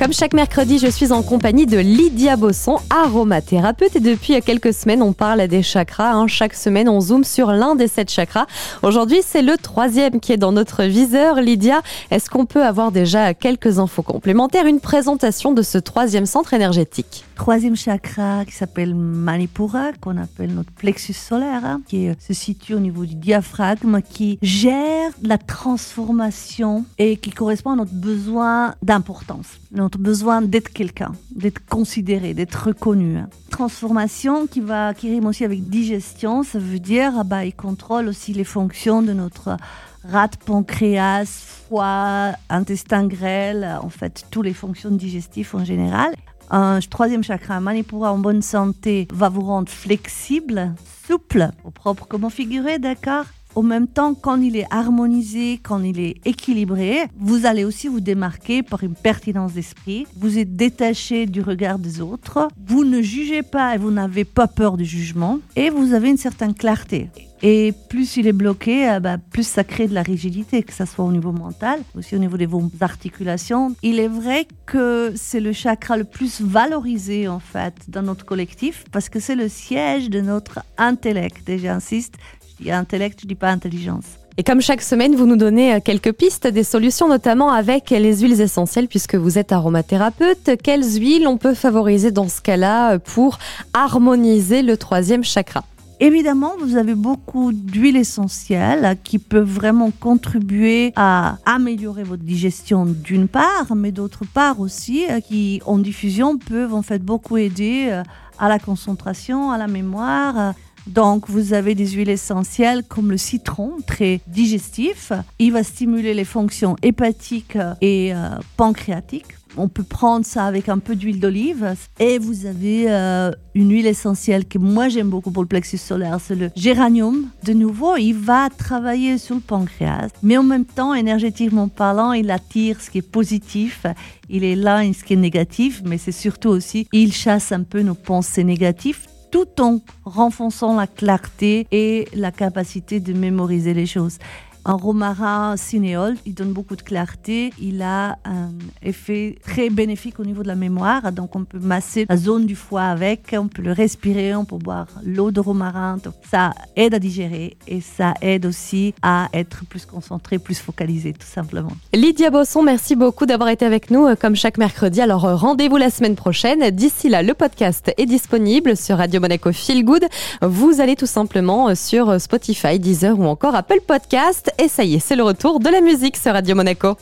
Comme chaque mercredi, je suis en compagnie de Lydia Bosson, aromathérapeute. Et depuis quelques semaines, on parle des chakras. Hein. Chaque semaine, on zoome sur l'un des sept chakras. Aujourd'hui, c'est le troisième qui est dans notre viseur. Lydia, est-ce qu'on peut avoir déjà quelques infos complémentaires Une présentation de ce troisième centre énergétique? Troisième chakra qui s'appelle Manipura, qu'on appelle notre plexus solaire, hein, qui se situe au niveau du diaphragme, qui gère la transformation et qui correspond à notre besoin d'importance besoin d'être quelqu'un, d'être considéré, d'être reconnu. Transformation qui va qui rime aussi avec digestion, ça veut dire ah bah contrôle aussi les fonctions de notre rate, pancréas, foie, intestin grêle, en fait toutes les fonctions digestives en général. Un troisième chakra, Manipura en bonne santé, va vous rendre flexible, souple, au propre comment figurer, d'accord? Au même temps, quand il est harmonisé, quand il est équilibré, vous allez aussi vous démarquer par une pertinence d'esprit. Vous êtes détaché du regard des autres. Vous ne jugez pas et vous n'avez pas peur du jugement. Et vous avez une certaine clarté. Et plus il est bloqué, euh, bah, plus ça crée de la rigidité, que ce soit au niveau mental, aussi au niveau des vos articulations. Il est vrai que c'est le chakra le plus valorisé en fait dans notre collectif parce que c'est le siège de notre intellect. Et j'insiste, il y a intellect, je dis pas intelligence. Et comme chaque semaine, vous nous donnez euh, quelques pistes, des solutions, notamment avec les huiles essentielles, puisque vous êtes aromathérapeute. Quelles huiles on peut favoriser dans ce cas-là euh, pour harmoniser le troisième chakra? Évidemment, vous avez beaucoup d'huiles essentielles qui peuvent vraiment contribuer à améliorer votre digestion d'une part, mais d'autre part aussi, euh, qui en diffusion peuvent en fait beaucoup aider à la concentration, à la mémoire donc, vous avez des huiles essentielles comme le citron, très digestif. Il va stimuler les fonctions hépatiques et euh, pancréatiques. On peut prendre ça avec un peu d'huile d'olive. Et vous avez euh, une huile essentielle que moi j'aime beaucoup pour le plexus solaire, c'est le géranium. De nouveau, il va travailler sur le pancréas, mais en même temps, énergétiquement parlant, il attire ce qui est positif. Il est là ce qui est négatif, mais c'est surtout aussi, il chasse un peu nos pensées négatives tout en renforçant la clarté et la capacité de mémoriser les choses. Un romarin cinéole, il donne beaucoup de clarté. Il a un effet très bénéfique au niveau de la mémoire. Donc, on peut masser la zone du foie avec, on peut le respirer, on peut boire l'eau de romarin. ça aide à digérer et ça aide aussi à être plus concentré, plus focalisé, tout simplement. Lydia Bosson, merci beaucoup d'avoir été avec nous euh, comme chaque mercredi. Alors, euh, rendez-vous la semaine prochaine. D'ici là, le podcast est disponible sur Radio Monaco Feel Good. Vous allez tout simplement euh, sur Spotify, Deezer ou encore Apple Podcast et ça y est, c'est le retour de la musique sur Radio Monaco.